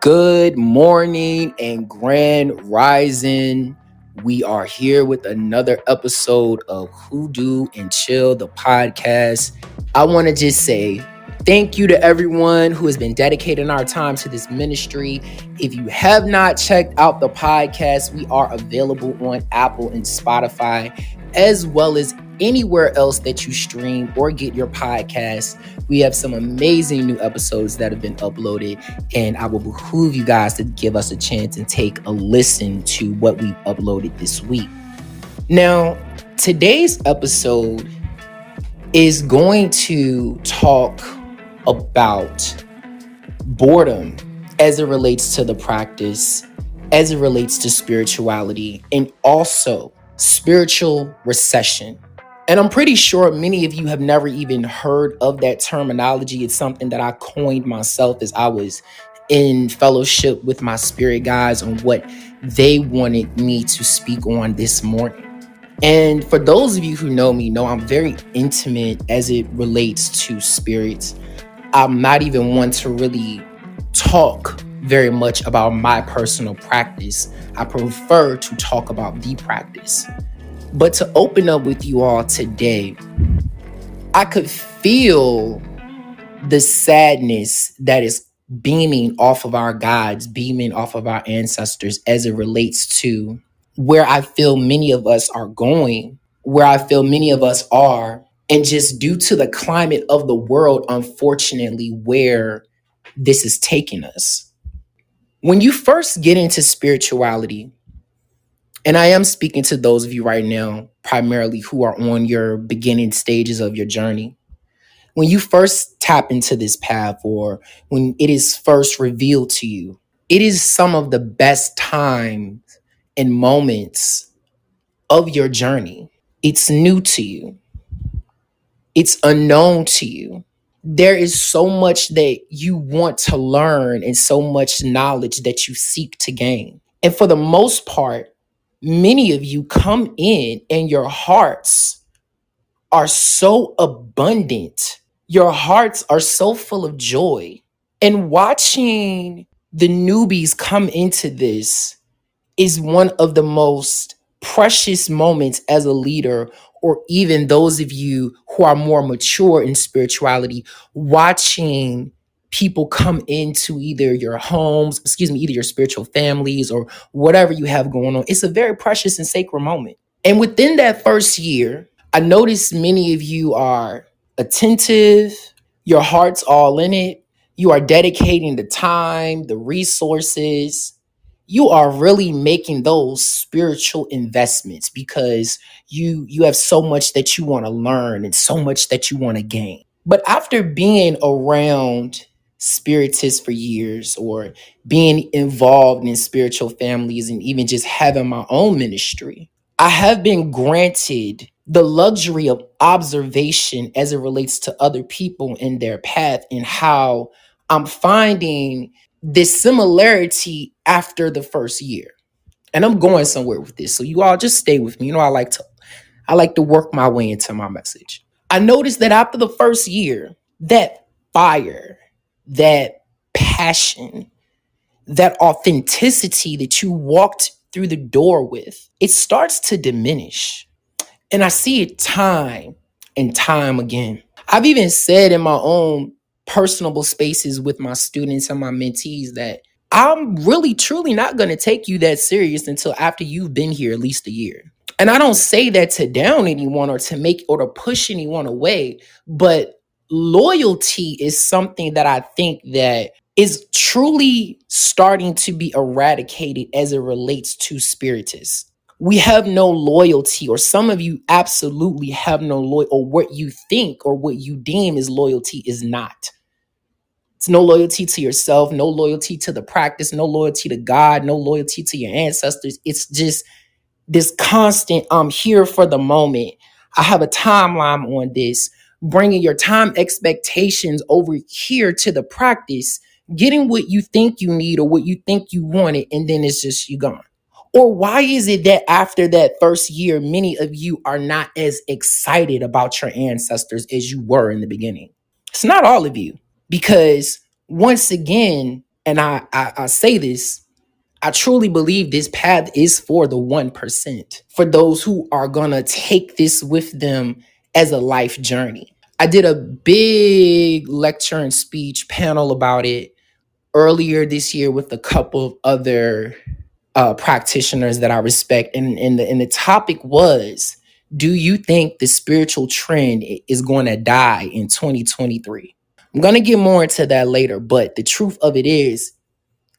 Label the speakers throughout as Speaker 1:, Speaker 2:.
Speaker 1: Good morning and grand rising. We are here with another episode of Hoodoo and Chill, the podcast. I want to just say thank you to everyone who has been dedicating our time to this ministry. If you have not checked out the podcast, we are available on Apple and Spotify, as well as anywhere else that you stream or get your podcast. We have some amazing new episodes that have been uploaded, and I will behoove you guys to give us a chance and take a listen to what we've uploaded this week. Now, today's episode is going to talk about boredom as it relates to the practice, as it relates to spirituality, and also spiritual recession. And I'm pretty sure many of you have never even heard of that terminology. It's something that I coined myself as I was in fellowship with my spirit guides on what they wanted me to speak on this morning. And for those of you who know me, know I'm very intimate as it relates to spirits. I'm not even one to really talk very much about my personal practice. I prefer to talk about the practice. But to open up with you all today, I could feel the sadness that is beaming off of our gods, beaming off of our ancestors as it relates to where I feel many of us are going, where I feel many of us are, and just due to the climate of the world, unfortunately, where this is taking us. When you first get into spirituality, and I am speaking to those of you right now, primarily who are on your beginning stages of your journey. When you first tap into this path or when it is first revealed to you, it is some of the best times and moments of your journey. It's new to you, it's unknown to you. There is so much that you want to learn and so much knowledge that you seek to gain. And for the most part, many of you come in and your hearts are so abundant. Your hearts are so full of joy. And watching the newbies come into this is one of the most precious moments as a leader, or even those of you who are more mature in spirituality, watching people come into either your homes, excuse me, either your spiritual families or whatever you have going on. It's a very precious and sacred moment. And within that first year, I noticed many of you are attentive, your heart's all in it. You are dedicating the time, the resources. You are really making those spiritual investments because you you have so much that you want to learn and so much that you want to gain. But after being around spiritist for years or being involved in spiritual families and even just having my own ministry, I have been granted the luxury of observation as it relates to other people in their path and how I'm finding this similarity after the first year. And I'm going somewhere with this. So you all just stay with me. You know, I like to I like to work my way into my message. I noticed that after the first year, that fire, that passion, that authenticity that you walked through the door with, it starts to diminish. And I see it time and time again. I've even said in my own personable spaces with my students and my mentees that I'm really truly not going to take you that serious until after you've been here at least a year. And I don't say that to down anyone or to make or to push anyone away, but loyalty is something that I think that is truly starting to be eradicated as it relates to spiritists. We have no loyalty, or some of you absolutely have no loyalty, or what you think or what you deem is loyalty is not. It's no loyalty to yourself, no loyalty to the practice, no loyalty to God, no loyalty to your ancestors. It's just this constant, I'm here for the moment. I have a timeline on this bringing your time expectations over here to the practice, getting what you think you need or what you think you wanted, and then it's just you gone. Or why is it that after that first year, many of you are not as excited about your ancestors as you were in the beginning? It's not all of you, because once again, And I, I, I say this I truly believe this path is for the 1%, for those who are to take this with them as a life journey. I did a big lecture and speech panel about it earlier this year with a couple of other uh, practitioners that I respect. And, and, the, and the topic was Do you think the spiritual trend is going to die in 2023? I'm going to get more into that later, but the truth of it is,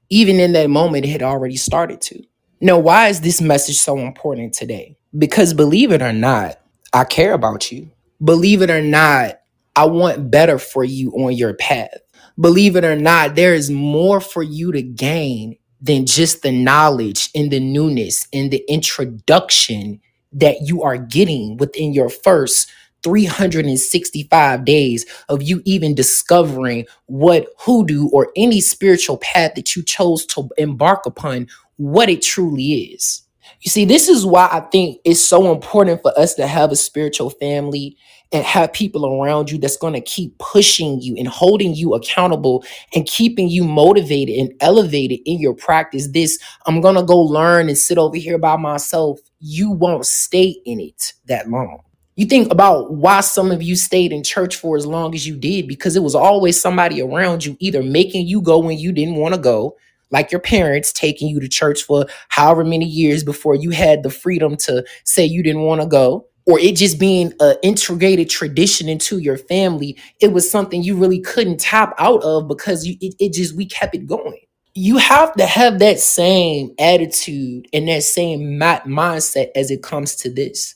Speaker 1: even in that moment, it had already started to. Now, why is this message so important today? Because believe it or not, I care about you. Believe it or not, I want better for you on your path. Believe it or not, there is more for you to gain than just the knowledge and the newness and the introduction that you are getting within your first 365 days of you even discovering what hoodoo or any spiritual path that you chose to embark upon, what it truly is. You see, this is why I think it's so important for us to have a spiritual family and have people around you that's going to keep pushing you and holding you accountable and keeping you motivated and elevated in your practice. This, I'm going to go learn and sit over here by myself. You won't stay in it that long. You think about why some of you stayed in church for as long as you did because it was always somebody around you either making you go when you didn't want to go, like your parents taking you to church for however many years before you had the freedom to say you didn't want to go, or it just being an integrated tradition into your family. It was something you really couldn't tap out of because you, it, it just, we kept it going. You have to have that same attitude and that same mindset as it comes to this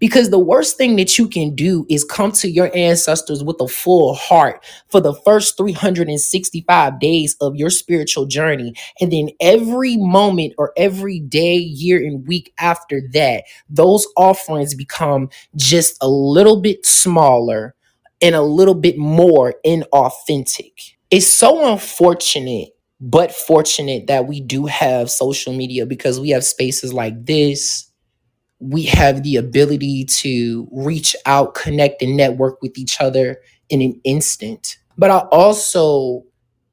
Speaker 1: because the worst thing that you can do is come to your ancestors with a full heart for the first 365 days of your spiritual journey. And then every moment or every day, year, and week after that, those offerings become just a little bit smaller and a little bit more inauthentic. It's so unfortunate but fortunate that we do have social media because we have spaces like this we have the ability to reach out, connect, and network with each other in an instant. But I also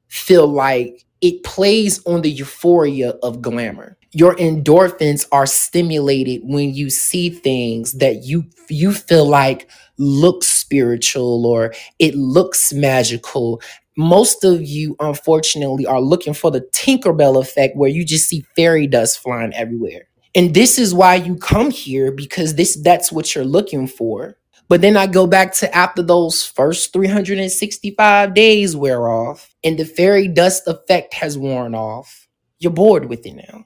Speaker 1: feel like it plays on the euphoria of glamour. Your endorphins are stimulated when you see things that you you feel like look spiritual or it looks magical. Most of you, unfortunately, are looking for the Tinkerbell effect where you just see fairy dust flying everywhere. And this is why you come here because this that's what you're looking for. But then I go back to after those first 365 days wear off and the fairy dust effect has worn off. You're bored with it now.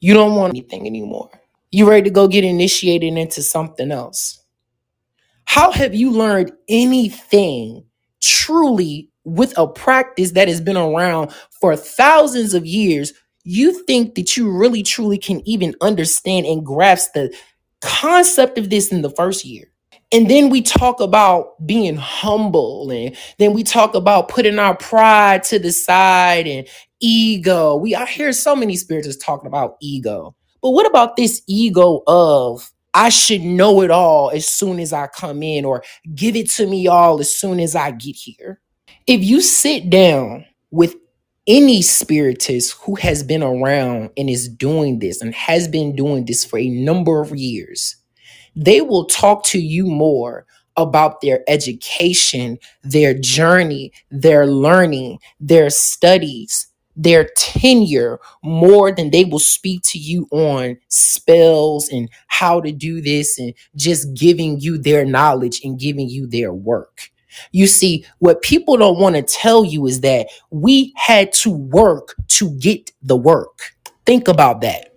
Speaker 1: You don't want anything anymore. You're ready to go get initiated into something else. How have you learned anything truly with a practice that has been around for thousands of years you think that you really truly can even understand and grasp the concept of this in the first year. And then we talk about being humble and then we talk about putting our pride to the side and ego. We I hear so many spiritualists talking about ego. But what about this ego of I should know it all as soon as I come in or give it to me all as soon as I get here? If you sit down with any spiritist who has been around and is doing this and has been doing this for a number of years, they will talk to you more about their education, their journey, their learning, their studies, their tenure more than they will speak to you on spells and how to do this and just giving you their knowledge and giving you their work. You see, what people don't want to tell you is that we had to work to get the work. Think about that.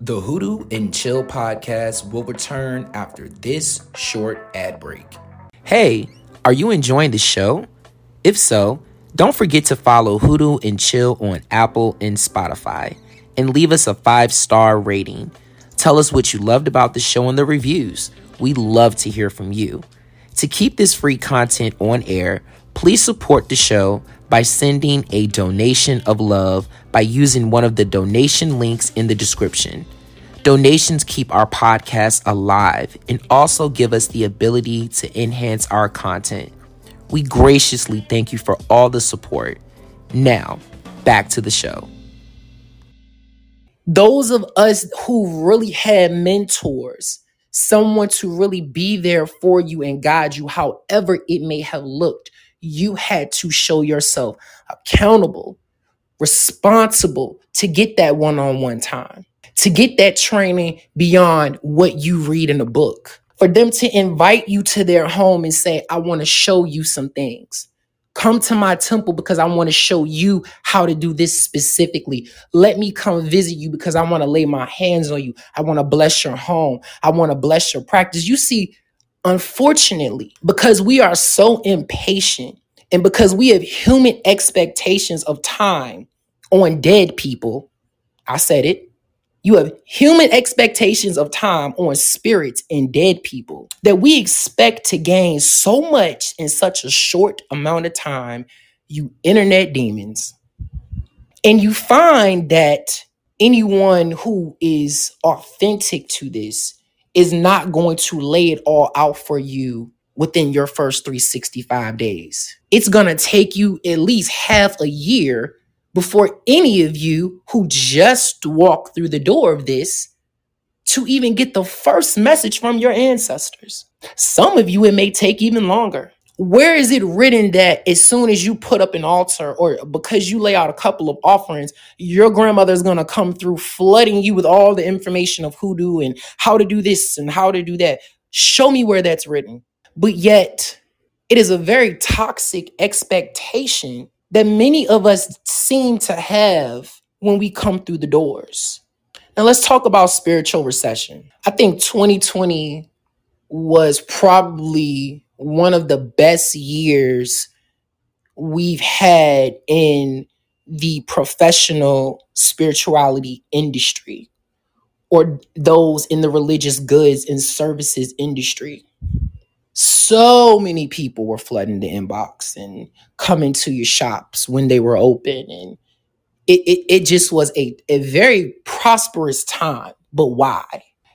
Speaker 1: The Hoodoo and Chill podcast will return after this short ad break. Hey, are you enjoying the show? If so, don't forget to follow Hoodoo and Chill on Apple and Spotify and leave us a five star rating. Tell us what you loved about the show in the reviews. We love to hear from you. To keep this free content on air, please support the show by sending a donation of love by using one of the donation links in the description. Donations keep our podcast alive and also give us the ability to enhance our content. We graciously thank you for all the support. Now, back to the show. Those of us who really had mentors, someone to really be there for you and guide you, however it may have looked, you had to show yourself accountable, responsible to get that one on one time, to get that training beyond what you read in a book, for them to invite you to their home and say, I want to show you some things. Come to my temple because I want to show you how to do this specifically. Let me come visit you because I want to lay my hands on you. I want to bless your home. I want to bless your practice. You see, unfortunately, because we are so impatient and because we have human expectations of time on dead people, I said it, you have human expectations of time on spirits and dead people that we expect to gain so much in such a short amount of time, you internet demons. And you find that anyone who is authentic to this is not going to lay it all out for you within your first 365 days. It's going to take you at least half a year before any of you who just walked through the door of this to even get the first message from your ancestors. Some of you, it may take even longer. Where is it written that as soon as you put up an altar or because you lay out a couple of offerings, your grandmother is going to come through flooding you with all the information of hoodoo and how to do this and how to do that? Show me where that's written. But yet, it is a very toxic expectation that many of us seem to have when we come through the doors. Now, let's talk about spiritual recession. I think 2020 was probably one of the best years we've had in the professional spirituality industry or those in the religious goods and services industry so many people were flooding the inbox and coming to your shops when they were open and it, it, it just was a, a very prosperous time. But why?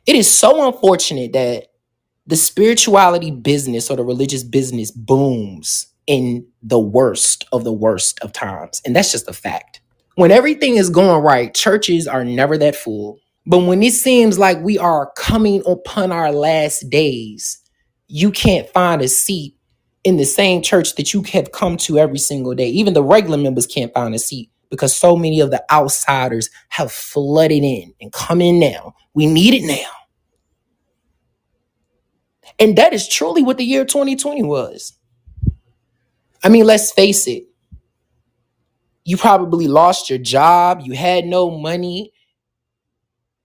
Speaker 1: It is so unfortunate that the spirituality business or the religious business booms in the worst of the worst of times and that's just a fact. When everything is going right churches are never that full. But when it seems like we are coming upon our last days you can't find a seat in the same church that you have come to every single day. Even the regular members can't find a seat because so many of the outsiders have flooded in and come in now. We need it now. And that is truly what the year 2020 was. I mean, let's face it. You probably lost your job, you had no money,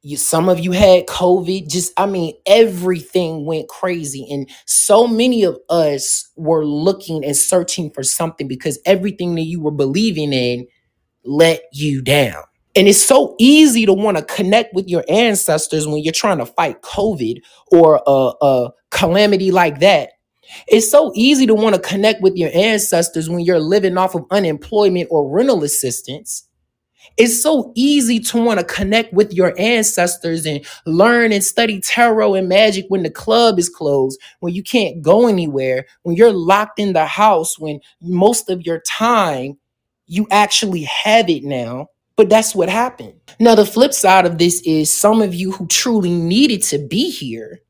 Speaker 1: you some of you had covid just i mean everything went crazy. And so many of us were looking and searching for something because everything that you were believing in let you down. And it's so easy to want to connect with your ancestors when you're trying to fight covid or a, a calamity like that. It's so easy to want to connect with your ancestors when you're living off of unemployment or rental assistance it's so easy to want to connect with your ancestors and learn and study tarot and magic when the club is closed, when you can't go anywhere, when you're locked in the house, when most of your time you actually have it now. But that's what happened. Now, the flip side of this is some of you who truly needed to be here.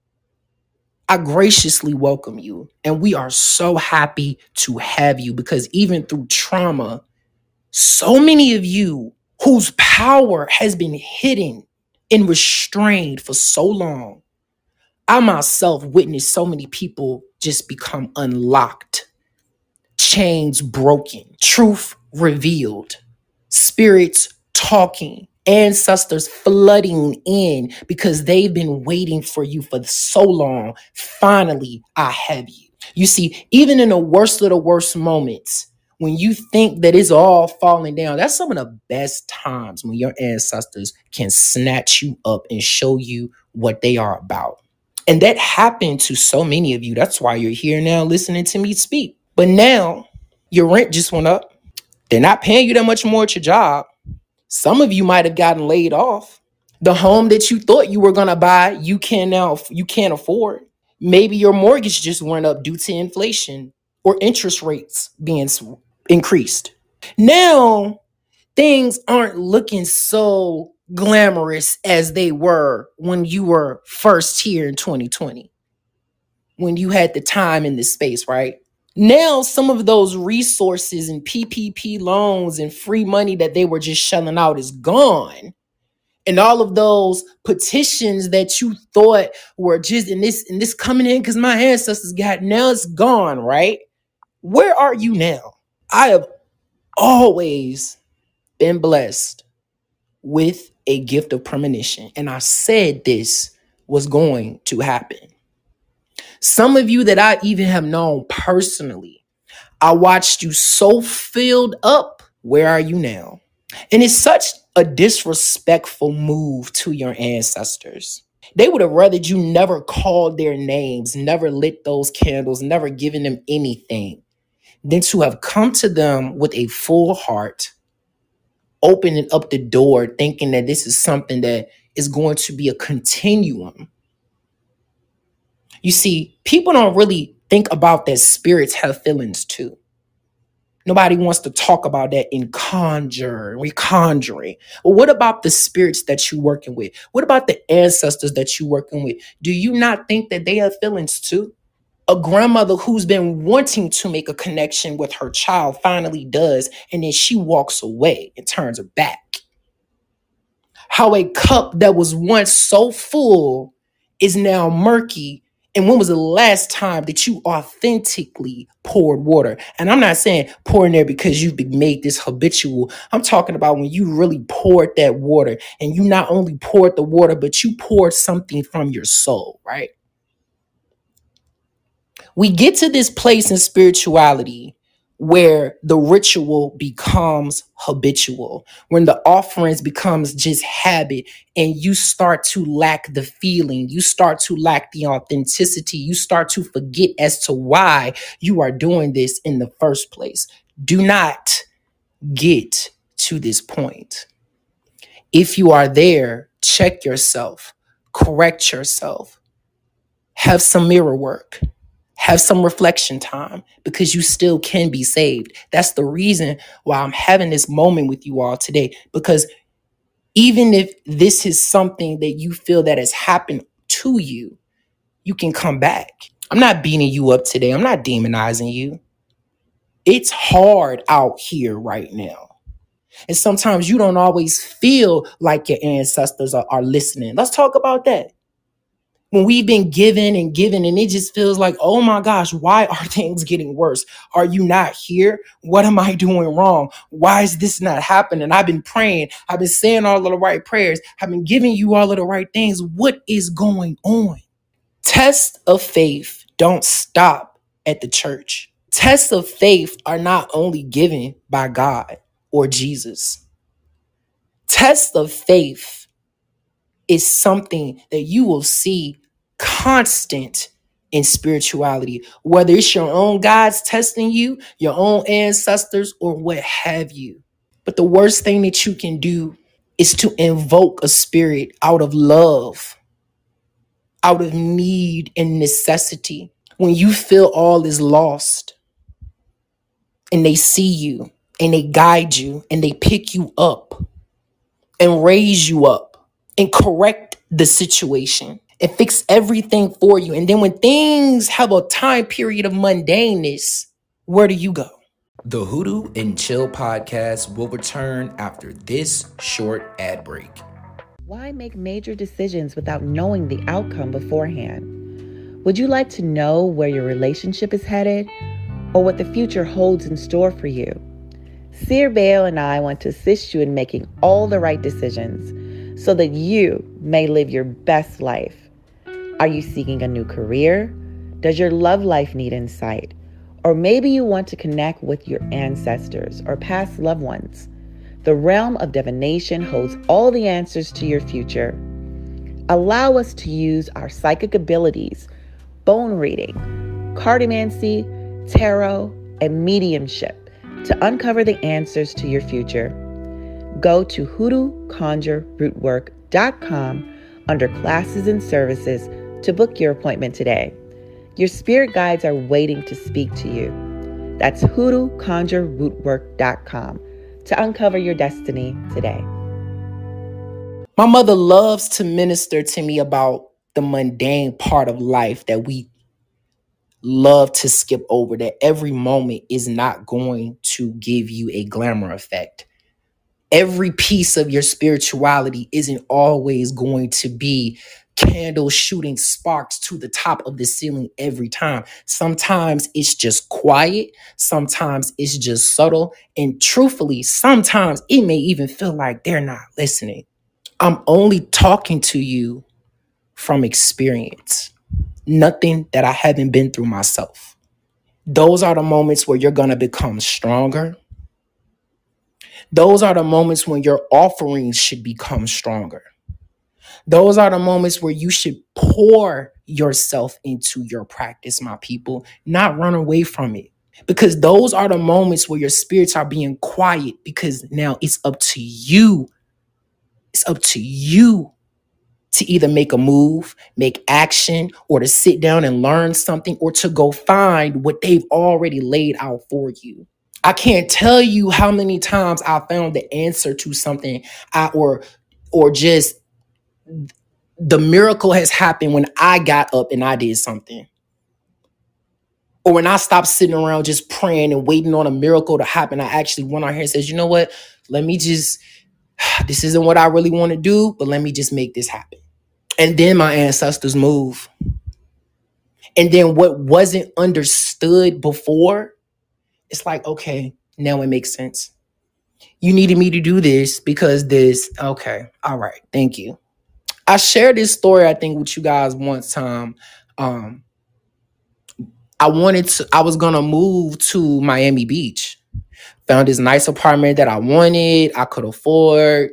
Speaker 1: I graciously welcome you. And we are so happy to have you because even through trauma, so many of you whose power has been hidden and restrained for so long. I myself witnessed so many people just become unlocked, chains broken, truth revealed, spirits talking, ancestors flooding in because they've been waiting for you for so long. Finally, I have you. You see, even in the worst of the worst moments, when you think that it's all falling down, that's some of the best times when your ancestors can snatch you up and show you what they are about. And that happened to so many of you. That's why you're here now listening to me speak. But now your rent just went up. They're not paying you that much more at your job. Some of you might have gotten laid off. The home that you thought you were going to buy, you can now you can't afford. Maybe your mortgage just went up due to inflation or interest rates being increased. Now, things aren't looking so glamorous as they were when you were first here in 2020, when you had the time in the space, right? Now, some of those resources and PPP loans and free money that they were just shelling out is gone. And all of those petitions that you thought were just in this and this coming in because my ancestors got now it's gone, right? Where are you now? I have always been blessed with a gift of premonition. And I said this was going to happen. Some of you that I even have known personally, I watched you so filled up. Where are you now? And it's such a disrespectful move to your ancestors. They would have rather you never called their names, never lit those candles, never given them anything, than to have come to them with a full heart, opening up the door, thinking that this is something that is going to be a continuum. You see, people don't really think about that spirits have feelings too. Nobody wants to talk about that in conjure, we conjuring. Well, what about the spirits that you're working with? What about the ancestors that you're working with? Do you not think that they have feelings too? A grandmother who's been wanting to make a connection with her child finally does, and then she walks away and turns her back. How a cup that was once so full is now murky and when was the last time that you authentically poured water? And I'm not saying pouring there because you've been made this habitual. I'm talking about when you really poured that water and you not only poured the water, but you poured something from your soul, right? We get to this place in spirituality where the ritual becomes habitual when the offerings becomes just habit and you start to lack the feeling you start to lack the authenticity you start to forget as to why you are doing this in the first place. Do not get to this point. If you are there check yourself correct yourself have some mirror work have some reflection time because you still can be saved. That's the reason why I'm having this moment with you all today because even if this is something that you feel that has happened to you, you can come back. I'm not beating you up today. I'm not demonizing you. It's hard out here right now. And sometimes you don't always feel like your ancestors are, are listening. Let's talk about that when we've been given and given and it just feels like oh my gosh why are things getting worse? Are you not here? What am i doing wrong? Why is this not happening? I've been praying. I've been saying all of the right prayers. I've been giving you all of the right things. What is going on? Tests of faith don't stop at the church. Tests of faith are not only given by god or jesus. Tests of faith is something that you will see constant in spirituality, whether it's your own gods testing you, your own ancestors, or what have you. But the worst thing that you can do is to invoke a spirit out of love, out of need and necessity. When you feel all is lost and they see you and they guide you and they pick you up and raise you up and correct the situation and fix everything for you. And then when things have a time period of mundaneness, where do you go? The Hoodoo and Chill podcast will return after this short ad break.
Speaker 2: Why make major decisions without knowing the outcome beforehand? Would you like to know where your relationship is headed or what the future holds in store for you? Seer Bale and I want to assist you in making all the right decisions so that you may live your best life. Are you seeking a new career? Does your love life need insight? Or maybe you want to connect with your ancestors or past loved ones. The realm of divination holds all the answers to your future. Allow us to use our psychic abilities, bone reading, cartomancy, tarot, and mediumship to uncover the answers to your future go to hoodooconjurerootwork.com under classes and services to book your appointment today. Your spirit guides are waiting to speak to you. That's hoodooconjurerootwork.com to uncover your destiny today.
Speaker 1: My mother loves to minister to me about the mundane part of life that we love to skip over, that every moment is not going to give you a glamour effect. Every piece of your spirituality isn't always going to be candles shooting sparks to the top of the ceiling every time. Sometimes it's just quiet, sometimes it's just subtle, and truthfully, sometimes it may even feel like they're not listening. I'm only talking to you from experience, nothing that I haven't been through myself. Those are the moments where you're going to become stronger. Those are the moments when your offerings should become stronger. Those are the moments where you should pour yourself into your practice, my people, not run away from it. Because those are the moments where your spirits are being quiet because now it's up to you. It's up to you to either make a move, make action, or to sit down and learn something, or to go find what they've already laid out for you. I can't tell you how many times I found the answer to something I or or just the miracle has happened when I got up and I did something. Or when I stopped sitting around just praying and waiting on a miracle to happen, I actually went out here and says, you know what? Let me just, this isn't what I really want to do, but let me just make this happen. And then my ancestors move. And then what wasn't understood before, it's like, okay, now it makes sense. You needed me to do this because this, okay, all right, thank you. I shared this story, I think, with you guys one time. Um, I wanted to, I was gonna move to Miami Beach. Found this nice apartment that I wanted, I could afford.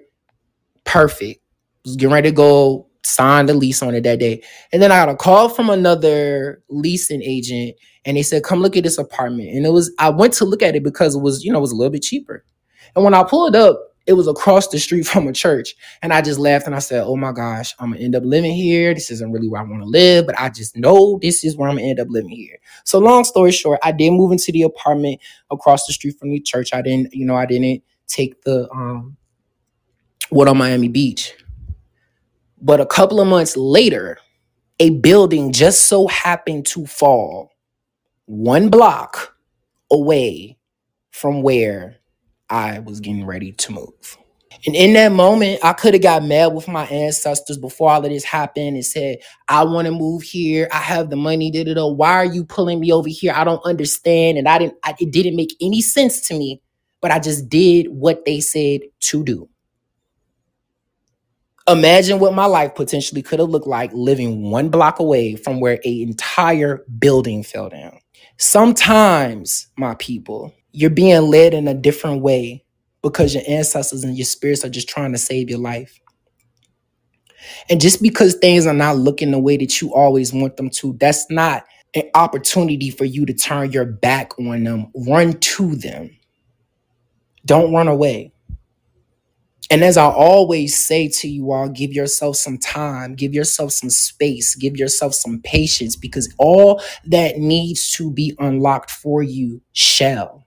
Speaker 1: Perfect. Was getting ready to go, sign the lease on it that day. And then I got a call from another leasing agent, and they said, Come look at this apartment. And it was, I went to look at it because it was, you know, it was a little bit cheaper. And when I pulled up, it was across the street from a church. And I just laughed and I said, Oh my gosh, I'm gonna end up living here. This isn't really where I wanna live, but I just know this is where I'm gonna end up living here. So long story short, I did move into the apartment across the street from the church. I didn't, you know, I didn't take the um what on Miami Beach. But a couple of months later, a building just so happened to fall one block away from where I was getting ready to move. And in that moment, I could have got mad with my ancestors before all of this happened and said, I want to move here. I have the money. Da, da, da. Why are you pulling me over here? I don't understand. And I didn't, I, it didn't make any sense to me, but I just did what they said to do. Imagine what my life potentially could have looked like living one block away from where an entire building fell down. Sometimes, my people, you're being led in a different way because your ancestors and your spirits are just trying to save your life. And just because things are not looking the way that you always want them to, that's not an opportunity for you to turn your back on them. Run to them. Don't run away. And as I always say to you all, give yourself some time, give yourself some space, give yourself some patience because all that needs to be unlocked for you shall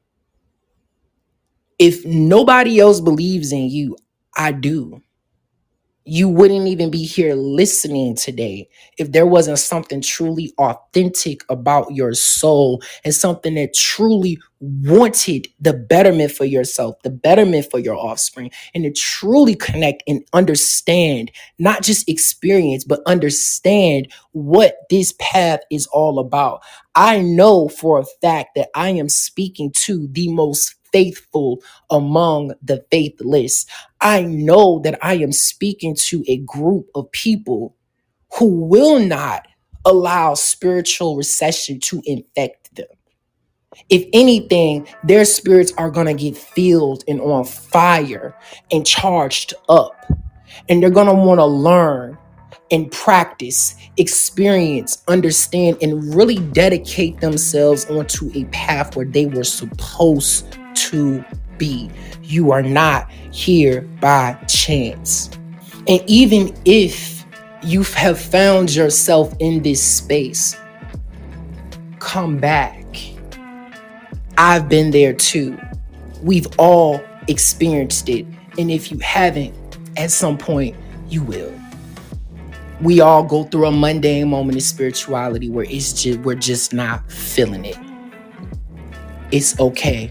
Speaker 1: if nobody else believes in you, I do. You wouldn't even be here listening today if there wasn't something truly authentic about your soul and something that truly wanted the betterment for yourself, the betterment for your offspring, and to truly connect and understand, not just experience, but understand what this path is all about. I know for a fact that I am speaking to the most faithful among the faithless. I know that I am speaking to a group of people who will not allow spiritual recession to infect them. If anything, their spirits are going to get filled and on fire and charged up. And they're going to want to learn and practice, experience, understand, and really dedicate themselves onto a path where they were supposed to be. You are not here by chance. And even if you have found yourself in this space, come back. I've been there too. We've all experienced it. And if you haven't, at some point, you will. We all go through a mundane moment of spirituality where it's just we're just not feeling it. It's okay.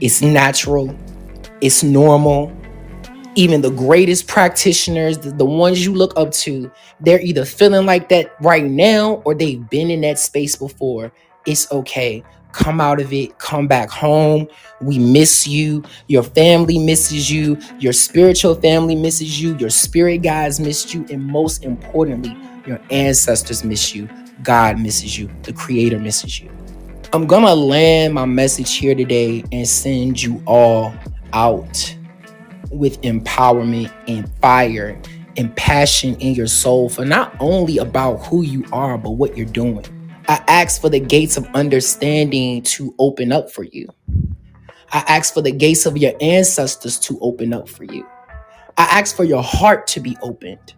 Speaker 1: It's natural. It's normal. Even the greatest practitioners, the, the ones you look up to, they're either feeling like that right now or they've been in that space before. It's okay come out of it, come back home. We miss you. Your family misses you. Your spiritual family misses you. Your spirit guides miss you. And most importantly, your ancestors miss you. God misses you. The Creator misses you. I'm to land my message here today and send you all out with empowerment and fire and passion in your soul for not only about who you are, but what you're doing. I ask for the gates of understanding to open up for you. I ask for the gates of your ancestors to open up for you. I ask for your heart to be opened.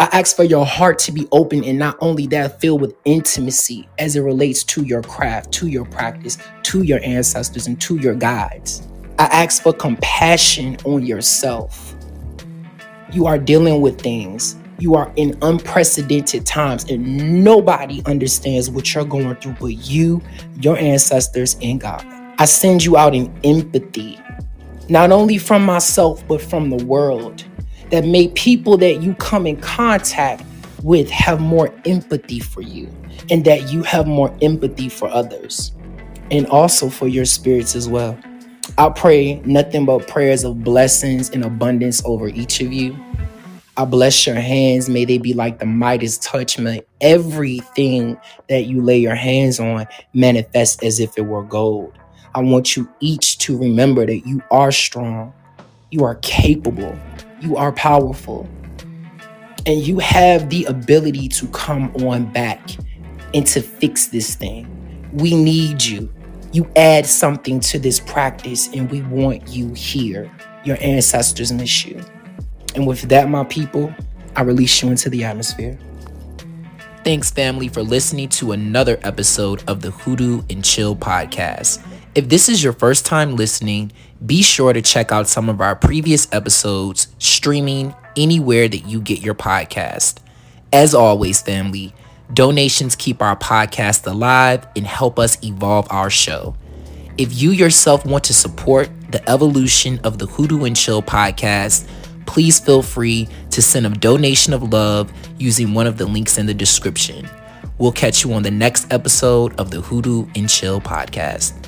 Speaker 1: I ask for your heart to be open and not only that, filled with intimacy as it relates to your craft, to your practice, to your ancestors, and to your guides. I ask for compassion on yourself. You are dealing with things you are in unprecedented times, and nobody understands what you're going through but you, your ancestors, and God. I send you out in empathy, not only from myself, but from the world, that make people that you come in contact with have more empathy for you, and that you have more empathy for others, and also for your spirits as well. I pray nothing but prayers of blessings and abundance over each of you. I bless your hands. May they be like the Midas touch. May everything that you lay your hands on manifest as if it were gold. I want you each to remember that you are strong, you are capable, you are powerful, and you have the ability to come on back and to fix this thing. We need you. You add something to this practice, and we want you here. Your ancestors miss you. And with that, my people, I release you into the atmosphere. Thanks, family, for listening to another episode of the Hoodoo and Chill podcast. If this is your first time listening, be sure to check out some of our previous episodes streaming anywhere that you get your podcast. As always, family, donations keep our podcast alive and help us evolve our show. If you yourself want to support the evolution of the Hoodoo and Chill podcast, please feel free to send a donation of love using one of the links in the description. We'll catch you on the next episode of the Hoodoo and Chill podcast.